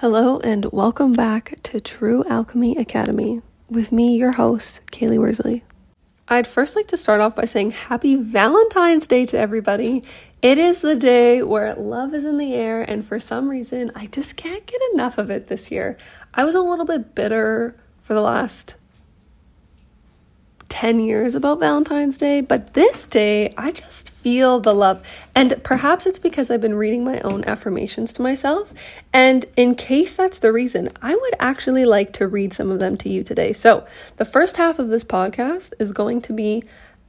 Hello, and welcome back to True Alchemy Academy with me, your host, Kaylee Worsley. I'd first like to start off by saying happy Valentine's Day to everybody. It is the day where love is in the air, and for some reason, I just can't get enough of it this year. I was a little bit bitter for the last 10 years about Valentine's Day, but this day I just feel the love. And perhaps it's because I've been reading my own affirmations to myself. And in case that's the reason, I would actually like to read some of them to you today. So, the first half of this podcast is going to be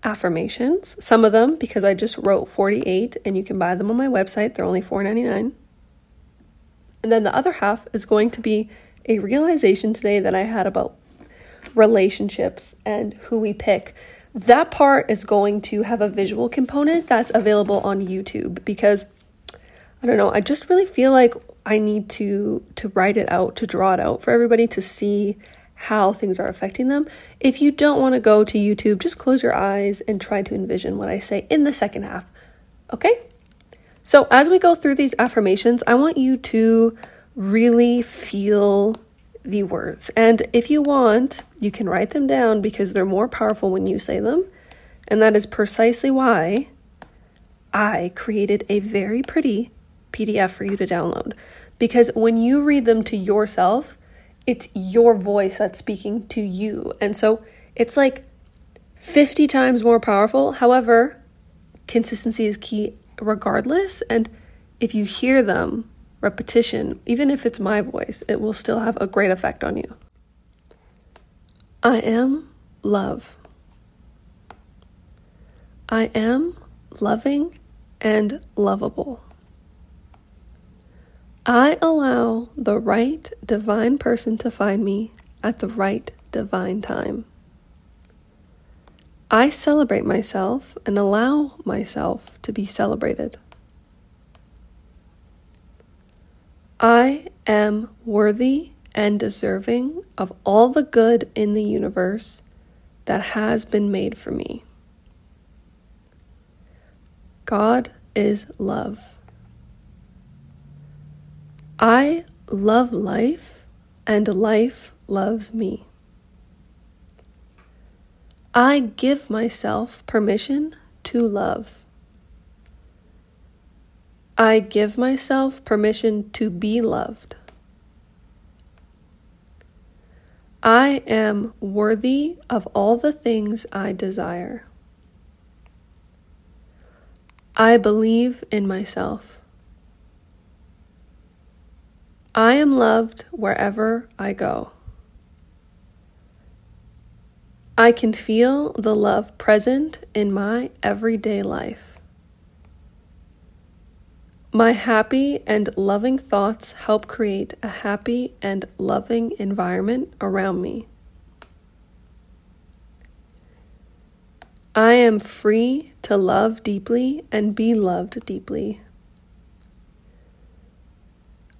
affirmations, some of them because I just wrote 48 and you can buy them on my website. They're only $4.99. And then the other half is going to be a realization today that I had about relationships and who we pick, that part is going to have a visual component that's available on YouTube because I don't know, I just really feel like I need to to write it out, to draw it out for everybody to see how things are affecting them. If you don't want to go to YouTube, just close your eyes and try to envision what I say in the second half. Okay? So, as we go through these affirmations, I want you to really feel the words. And if you want, you can write them down because they're more powerful when you say them. And that is precisely why I created a very pretty PDF for you to download. Because when you read them to yourself, it's your voice that's speaking to you. And so it's like 50 times more powerful. However, consistency is key regardless. And if you hear them repetition, even if it's my voice, it will still have a great effect on you. I am love. I am loving and lovable. I allow the right divine person to find me at the right divine time. I celebrate myself and allow myself to be celebrated. I am worthy and deserving of all the good in the universe that has been made for me. God is love. I love life, and life loves me. I give myself permission to love. I give myself permission to be loved. I am worthy of all the things I desire. I believe in myself. I am loved wherever I go. I can feel the love present in my everyday life. My happy and loving thoughts help create a happy and loving environment around me. I am free to love deeply and be loved deeply.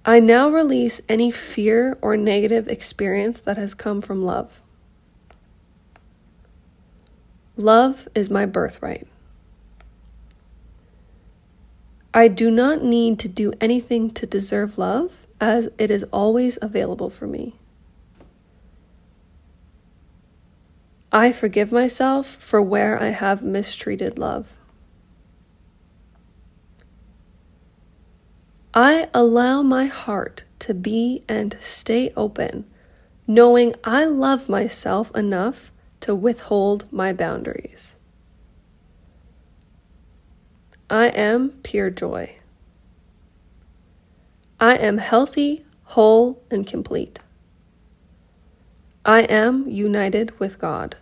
I now release any fear or negative experience that has come from love. Love is my birthright. I do not need to do anything to deserve love, as it is always available for me. I forgive myself for where I have mistreated love. I allow my heart to be and stay open, knowing I love myself enough to withhold my boundaries. I am pure joy. I am healthy, whole, and complete. I am united with God.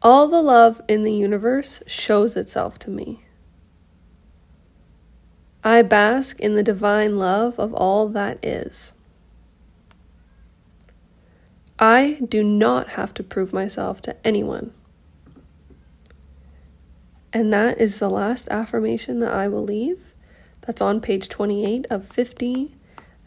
All the love in the universe shows itself to me. I bask in the divine love of all that is. I do not have to prove myself to anyone. And that is the last affirmation that I will leave. That's on page 28 of 50.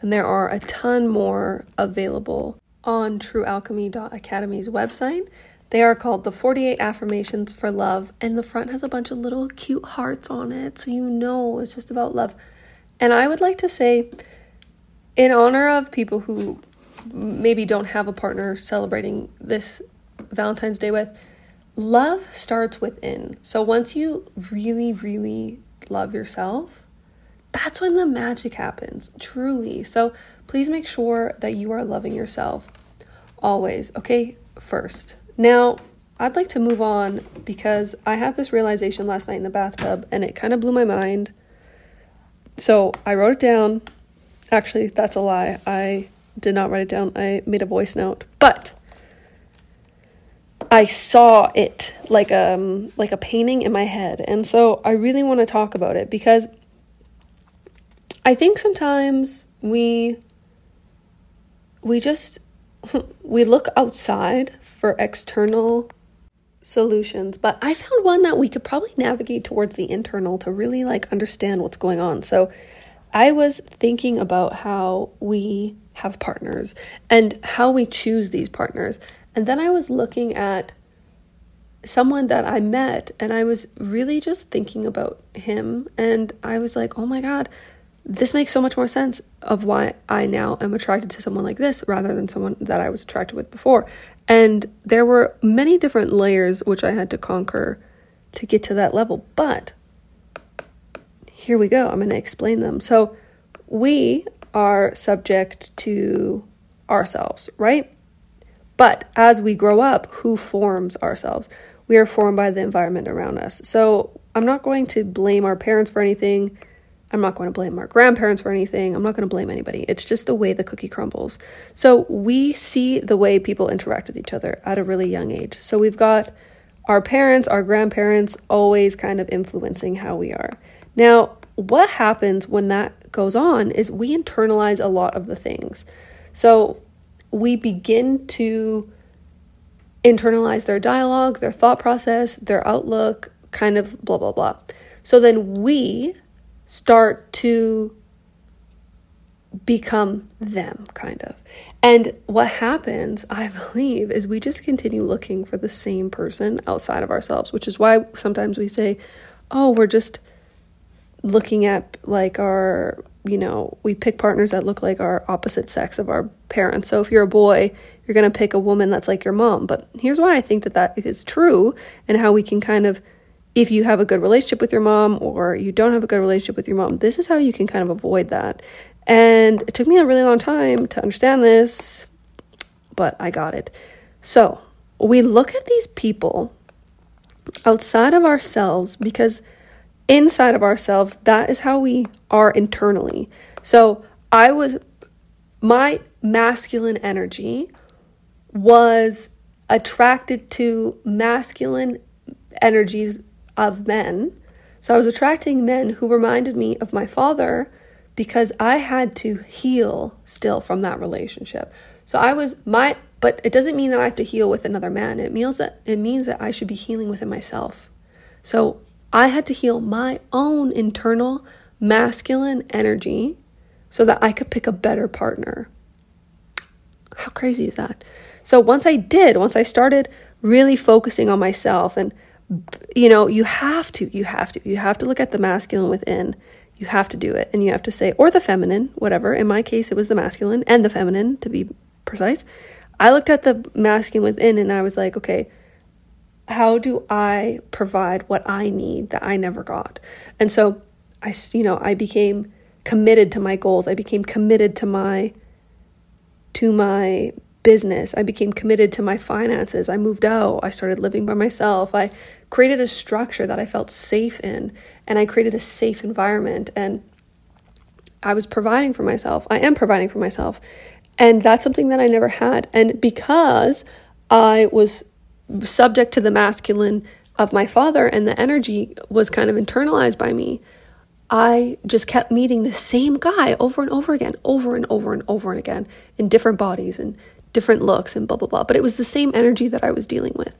And there are a ton more available on truealchemy.academy's website. They are called the 48 Affirmations for Love, and the front has a bunch of little cute hearts on it, so you know it's just about love. And I would like to say, in honor of people who maybe don't have a partner celebrating this Valentine's Day with, love starts within. So once you really, really love yourself, that's when the magic happens, truly. So please make sure that you are loving yourself always, okay? First. Now, I'd like to move on because I had this realization last night in the bathtub and it kind of blew my mind. So I wrote it down. Actually, that's a lie. I did not write it down. I made a voice note. But I saw it like um like a painting in my head. And so I really want to talk about it because I think sometimes we we just we look outside for external solutions, but I found one that we could probably navigate towards the internal to really like understand what's going on. So I was thinking about how we have partners and how we choose these partners. And then I was looking at someone that I met and I was really just thinking about him and I was like, "Oh my god, this makes so much more sense of why I now am attracted to someone like this rather than someone that I was attracted with before." And there were many different layers which I had to conquer to get to that level. But here we go. I'm going to explain them. So, we are subject to ourselves, right? But as we grow up, who forms ourselves? We are formed by the environment around us. So I'm not going to blame our parents for anything. I'm not going to blame our grandparents for anything. I'm not going to blame anybody. It's just the way the cookie crumbles. So we see the way people interact with each other at a really young age. So we've got our parents, our grandparents always kind of influencing how we are. Now, what happens when that goes on is we internalize a lot of the things. So we begin to internalize their dialogue, their thought process, their outlook, kind of blah, blah, blah. So then we start to become them, kind of. And what happens, I believe, is we just continue looking for the same person outside of ourselves, which is why sometimes we say, oh, we're just looking at like our you know, we pick partners that look like our opposite sex of our parents. So if you're a boy, you're going to pick a woman that's like your mom. But here's why I think that that is true and how we can kind of if you have a good relationship with your mom or you don't have a good relationship with your mom, this is how you can kind of avoid that. And it took me a really long time to understand this, but I got it. So, we look at these people outside of ourselves because inside of ourselves, that is how we are internally. So I was, my masculine energy was attracted to masculine energies of men. So I was attracting men who reminded me of my father because I had to heal still from that relationship. So I was my but it doesn't mean that I have to heal with another man. It means that it means that I should be healing within myself. So I had to heal my own internal masculine energy so that I could pick a better partner. How crazy is that? So once I did, once I started really focusing on myself and you know, you have to, you have to, you have to look at the masculine within. You have to do it and you have to say or the feminine, whatever. In my case it was the masculine and the feminine to be precise. I looked at the masculine within and I was like, okay, how do I provide what I need that I never got? And so I, you know, I became committed to my goals. I became committed to my, to my business. I became committed to my finances. I moved out. I started living by myself. I created a structure that I felt safe in and I created a safe environment and I was providing for myself. I am providing for myself. And that's something that I never had. And because I was subject to the masculine of my father and the energy was kind of internalized by me, I just kept meeting the same guy over and over again, over and over and over and again in different bodies and different looks and blah, blah, blah. But it was the same energy that I was dealing with.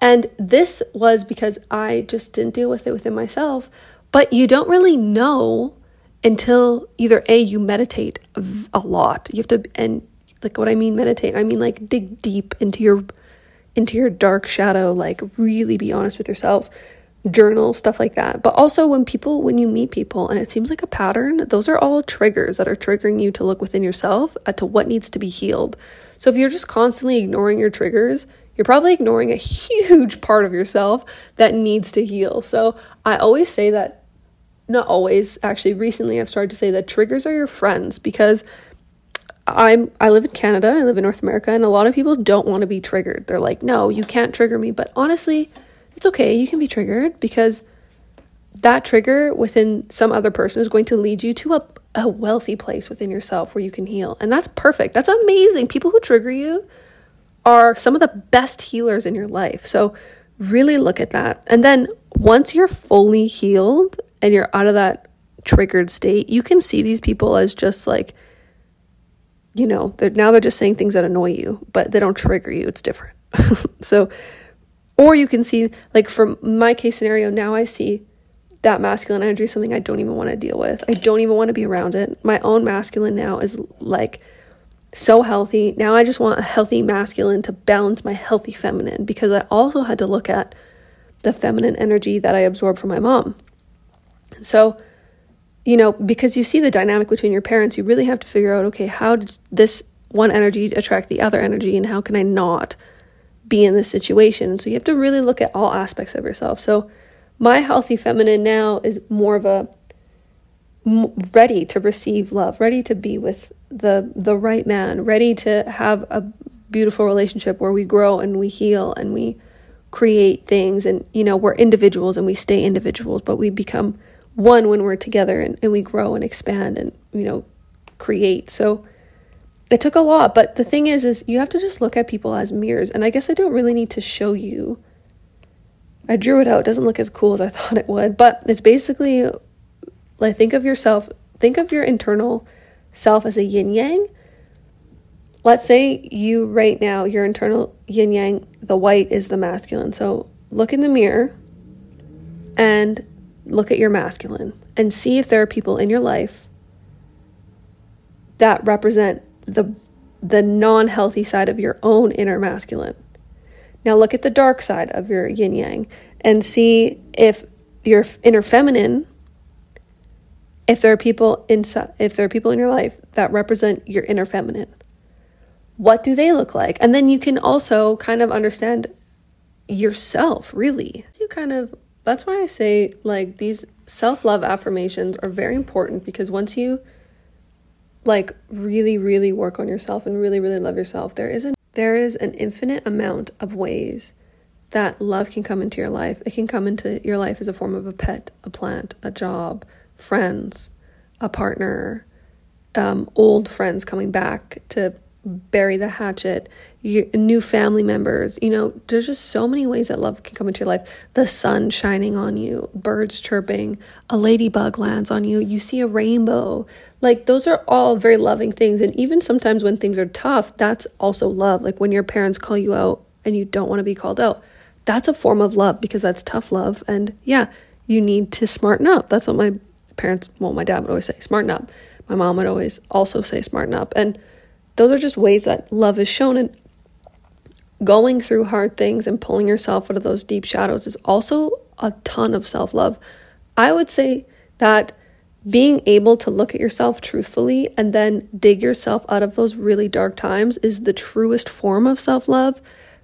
And this was because I just didn't deal with it within myself. But you don't really know until either A, you meditate a lot. You have to, and like what I mean, meditate, I mean like dig deep into your into your dark shadow, like really be honest with yourself, journal, stuff like that. But also when people, when you meet people and it seems like a pattern, those are all triggers that are triggering you to look within yourself at to what needs to be healed. So if you're just constantly ignoring your triggers, you're probably ignoring a huge part of yourself that needs to heal. So I always say that, not always, actually, recently I've started to say that triggers are your friends because I'm I live in Canada, I live in North America, and a lot of people don't want to be triggered. They're like, no, you can't trigger me. But honestly, it's okay. You can be triggered because that trigger within some other person is going to lead you to a, a wealthy place within yourself where you can heal. And that's perfect. That's amazing. People who trigger you are some of the best healers in your life. So really look at that. And then once you're fully healed and you're out of that triggered state, you can see these people as just like, you know, they're, now they're just saying things that annoy you, but they don't trigger you. It's different. so or you can see, like from my case scenario, now I see that masculine energy is something I don't even want to deal with. I don't even want to be around it. My own masculine now is like so healthy. Now I just want a healthy masculine to balance my healthy feminine because I also had to look at the feminine energy that I absorbed from my mom. So, you know, because you see the dynamic between your parents, you really have to figure out okay, how did this one energy attract the other energy and how can I not? be in this situation. So you have to really look at all aspects of yourself. So my healthy feminine now is more of a ready to receive love, ready to be with the the right man, ready to have a beautiful relationship where we grow and we heal and we create things and you know we're individuals and we stay individuals but we become one when we're together and, and we grow and expand and you know create so it took a lot, but the thing is is you have to just look at people as mirrors. And I guess I don't really need to show you. I drew it out. It doesn't look as cool as I thought it would, but it's basically like think of yourself, think of your internal self as a yin yang. Let's say you right now, your internal yin yang, the white is the masculine. So look in the mirror and look at your masculine and see if there are people in your life that represent the the non-healthy side of your own inner masculine. Now look at the dark side of your yin yang and see if your inner feminine if there are people inside if there are people in your life that represent your inner feminine. What do they look like? And then you can also kind of understand yourself, really. You kind of that's why I say like these self-love affirmations are very important because once you like really really work on yourself and really really love yourself there is a there is an infinite amount of ways that love can come into your life. It can come into your life as a form of a pet a plant a job friends a partner um, old friends coming back to bury the hatchet, you, new family members. You know, there's just so many ways that love can come into your life. The sun shining on you, birds chirping, a ladybug lands on you, you see a rainbow. Like, those are all very loving things. And even sometimes when things are tough, that's also love. Like when your parents call you out and you don't want to be called out, that's a form of love because that's tough love. And yeah, you need to smarten up. That's what my parents, well, my dad would always say, smarten up. My mom would always also say, smarten up. And those are just ways that love is shown. And going through hard things and pulling yourself out of those deep shadows is also a ton of self love. I would say that being able to look at yourself truthfully and then dig yourself out of those really dark times is the truest form of self love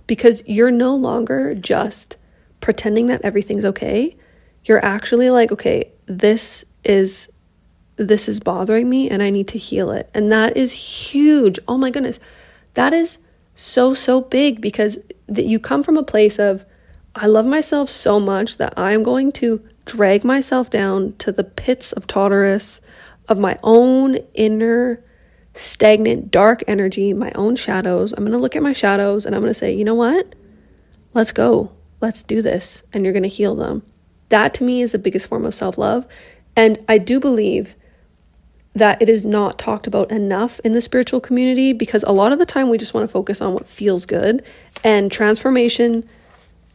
because you're no longer just pretending that everything's okay. You're actually like, okay, this is this is bothering me and I need to heal it. And that is huge. Oh my goodness. That is so, so big because that you come from a place of, I love myself so much that I'm going to drag myself down to the pits of Tartarus, of my own inner stagnant, dark energy, my own shadows. I'm going to look at my shadows and I'm going to say, you know what? Let's go. Let's do this. And you're going to heal them. That to me is the biggest form of self love. And I do believe that it is not talked about enough in the spiritual community because a lot of the time we just want to focus on what feels good and transformation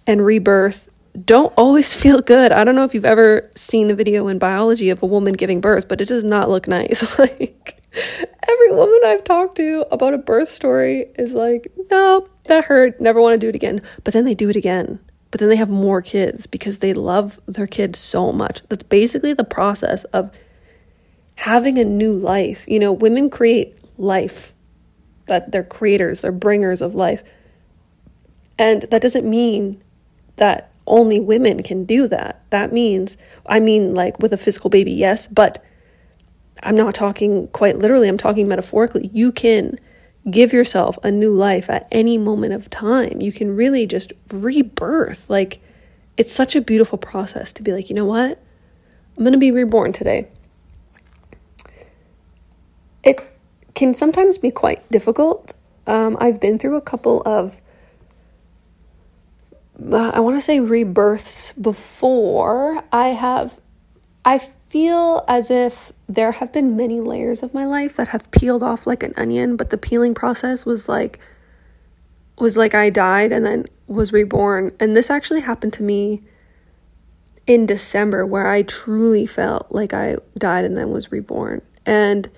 and rebirth don't always feel good. I don't know if you've ever seen the video in biology of a woman giving birth, but it does not look nice. like every woman I've talked to about a birth story is like, "No, that hurt. Never want to do it again." But then they do it again. But but then they have more kids because they love their kids so much. That's basically the process of having a new life. You know, women create life, that they're creators, they're bringers of life. And that doesn't mean that only women can do that. That means, I mean, like with a physical baby, yes, but I'm not talking quite literally, I'm talking metaphorically. You can give yourself a new life at any moment of time. You can really just rebirth. Like, it's such a beautiful process to be like, you know what? I'm going to be reborn today. It can sometimes be quite difficult. Um, I've been through a couple of, uh, I want to say rebirths before. I have, I feel as if there have been many layers of my life that have peeled off like an onion, but the peeling process was like was like I died and then was reborn. And this actually happened to me in December where I truly felt like I died and then was reborn. And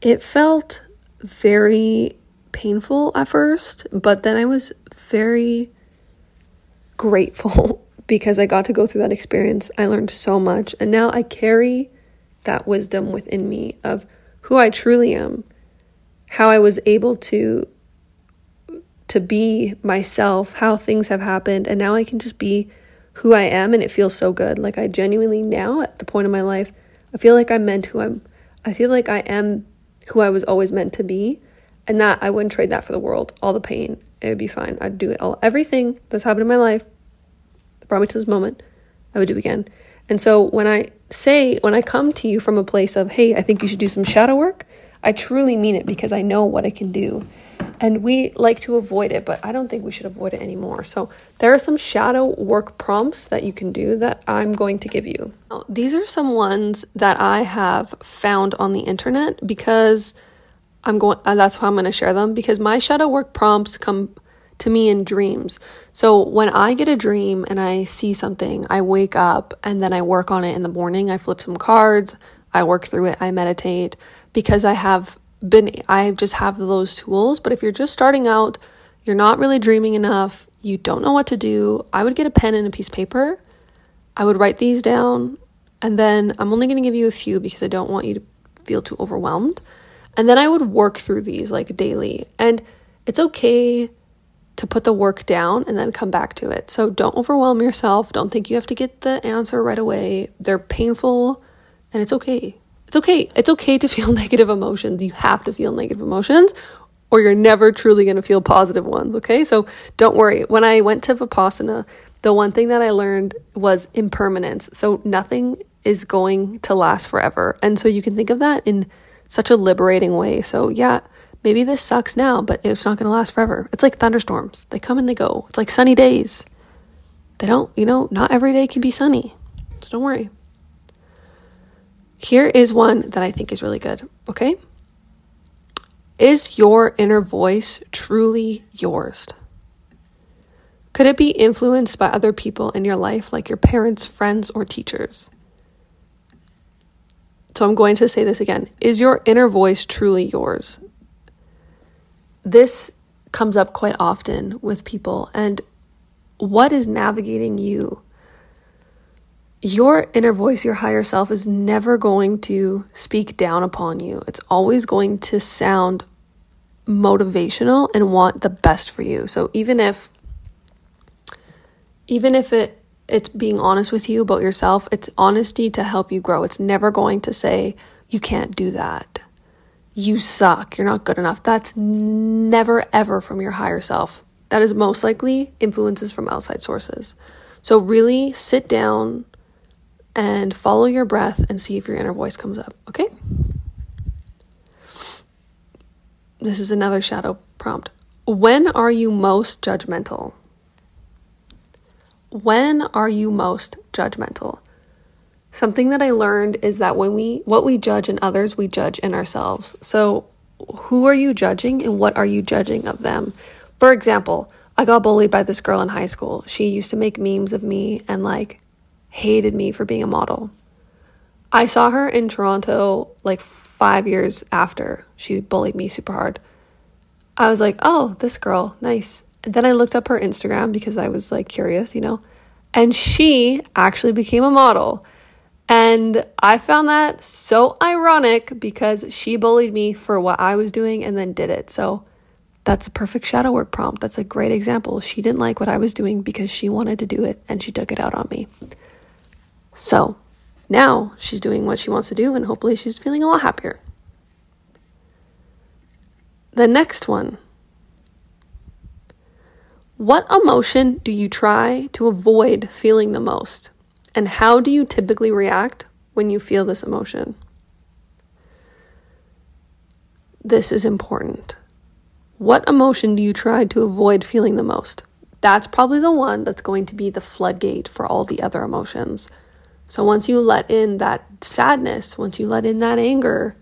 it felt very painful at first, but then I was very grateful because I got to go through that experience. I learned so much, and now I carry that wisdom within me of who I truly am, how I was able to to be myself, how things have happened, and now I can just be who I am and it feels so good. Like I genuinely now at the point of my life, I feel like I'm meant who I'm I feel like I am who I was always meant to be. And that I wouldn't trade that for the world. All the pain, it would be fine. I'd do it all everything that's happened in my life brought me to this moment, I would do again. And so when I say, when I come to you from a place of, hey, I think you should do some shadow work, I truly mean it because I know what I can do. And we like to avoid it, but I don't think we should avoid it anymore. So there are some shadow work prompts that you can do that I'm going to give you. Now, these are some ones that I have found on the internet because I'm going, uh, that's why I'm going to share them because my shadow work prompts come to me in dreams. So when I get a dream and I see something, I wake up and then I work on it in the morning. I flip some cards, I work through it, I meditate because I have been, I just have those tools. But if you're just starting out, you're not really dreaming enough, you don't know what to do, I would get a pen and a piece of paper. I would write these down and then I'm only going to give you a few because I don't want you to feel too overwhelmed. And then I would work through these like daily. And it's okay to put the work down and then come back to it. So don't overwhelm yourself. Don't think you have to get the answer right away. They're painful and it's okay. It's okay. It's okay to feel negative emotions. You have to feel negative emotions or you're never truly going to feel positive ones, okay? So don't worry. When I went to Vipassana, the one thing that I learned was impermanence. So nothing is going to last forever. And so you can think of that in such a liberating way. So yeah, maybe this sucks now, but it's not going to last forever. It's like thunderstorms. They come and they go. It's like sunny days. They don't, you know, not every day can be sunny. So don't worry. Here is one that I think is really good, okay? Is your inner voice truly yours? Could it be influenced by other people in your life, like your parents, friends, or teachers? So I'm going to say this again. Is your inner voice truly yours? this comes up quite often with people. And what is navigating you? Your inner voice, your higher self, is never going to speak down upon you. It's always going to sound motivational and want the best for you. So even if even if it it's being honest with you about yourself, it's honesty to help you grow. It's never going to say you can't do that you suck, you're not good enough. That's never ever from your higher self. That is most likely influences from outside sources. So, really sit down and follow your breath and see if your inner voice comes up, okay? This is another shadow prompt. When are you most judgmental? When are you most judgmental? Something that I learned is that when we what we judge in others, we judge in ourselves. So, who are you judging and what are you judging of them? For example, I got bullied by this girl in high school. She used to make memes of me and like hated me for being a model. I saw her in Toronto like 5 years after she bullied me super hard. I was like, "Oh, this girl, nice." And then I looked up her Instagram because I was like curious, you know, and she actually became a model. And I found that so ironic because she bullied me for what I was doing and then did it. So that's a perfect shadow work prompt. That's a great example. She didn't like what I was doing because she wanted to do it and she took it out on me. So now she's doing what she wants to do and hopefully she's feeling a lot happier. The next one. What emotion do you try to avoid feeling the most? And how do you typically react when you feel this emotion? This is important. What emotion do you try to avoid feeling the most? That's probably the one that's going to be the floodgate for all the other emotions. So once you let in that sadness, once you let in that anger,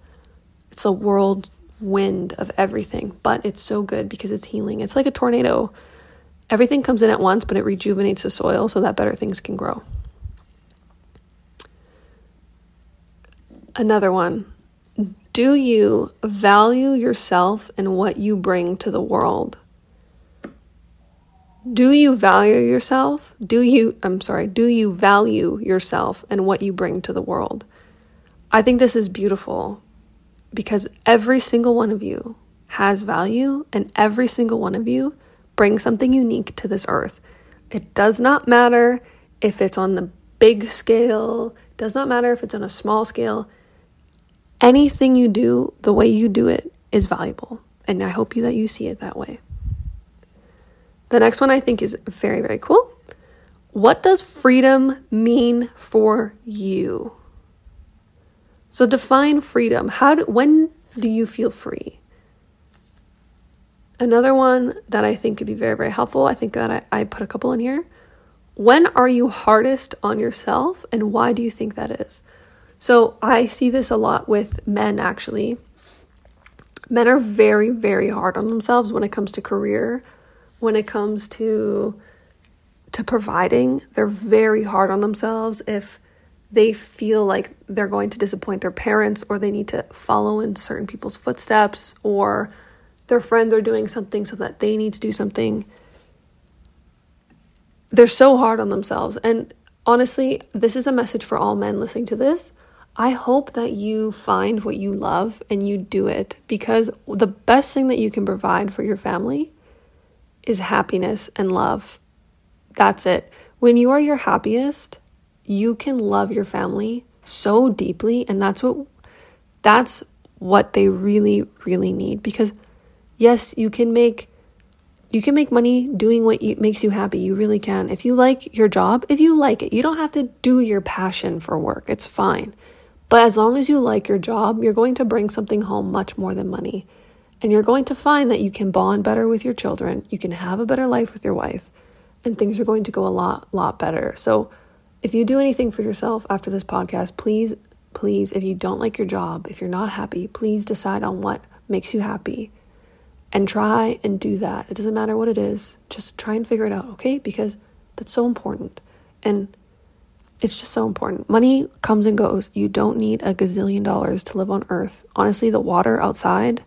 it's a whirlwind of everything. But it's so good because it's healing. It's like a tornado. Everything comes in at once, but it rejuvenates the soil so that better things can grow. Another one do you value yourself and what you bring to the world? Do you value yourself? Do you, I'm sorry, do you value yourself and what you bring to the world? I think this is beautiful because every single one of you has value and every single one of you brings something unique to this earth. It does not matter if it's on the big scale, does not matter if it's on a small scale anything you do, the way you do it is valuable. And I hope you that you see it that way. The next one I think is very, very cool. What does freedom mean for you? So define freedom. How do, when do you feel free? Another one that I think could be very, very helpful, I think that I, I put a couple in here. When are you hardest on yourself and why do you think that is? So I see this a lot with men actually. Men are very, very hard on themselves when it comes to career, when it comes to to providing. They're very hard on themselves if they feel like they're going to disappoint their parents or they need to follow in certain people's footsteps or their friends are doing something so that they need to do something. They're so hard on themselves. And honestly, this is a message for all men listening to this. I hope that you find what you love and you do it because the best thing that you can provide for your family is happiness and love. That's it. When you are your happiest, you can love your family so deeply and that's what that's what they really really need because yes, you can make you can make money doing what you, makes you happy. You really can. If you like your job, if you like it, you don't have to do your passion for work. It's fine. But as long as you like your job, you're going to bring something home much more than money. And you're going to find that you can bond better with your children, you can have a better life with your wife, and things are going to go a lot, lot better. So if you do anything for yourself after this podcast, please, please, if you don't like your job, if you're not happy, please decide on what makes you happy and try and do that. It doesn't matter what it is, just try and figure it out, okay? Because that's so important. And it's just so important. Money comes and goes. You don't need a gazillion dollars to live on earth. Honestly, the water outside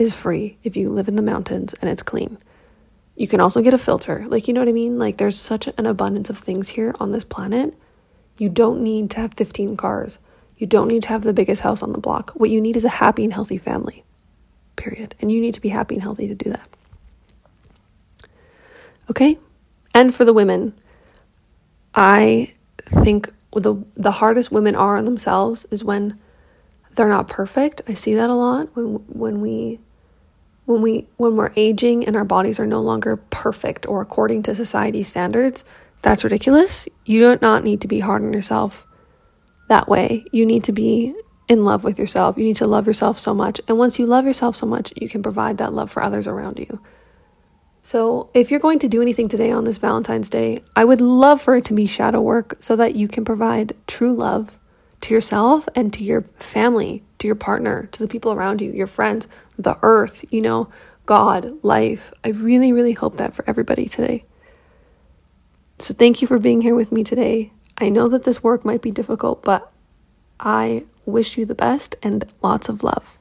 is free if you live in the mountains and it's clean. You can also get a filter. Like, you know what I mean? Like, there's such an abundance of things here on this planet. You don't need to have 15 cars. You don't need to have the biggest house on the block. What you need is a happy and healthy family, period. And you need to be happy and healthy to do that. Okay? And for the women, I think the the hardest women are on themselves is when they're not perfect. I see that a lot when when we when we when we're aging and our bodies are no longer perfect or according to society standards. That's ridiculous. You do not need to be hard on yourself that way. You need to be in love with yourself. You need to love yourself so much. And once you love yourself so much, you can provide that love for others around you. So, if you're going to do anything today on this Valentine's Day, I would love for it to be shadow work so that you can provide true love to yourself and to your family, to your partner, to the people around you, your friends, the earth, you know, God, life. I really, really hope that for everybody today. So, thank you for being here with me today. I know that this work might be difficult, but I wish you the best and lots of love.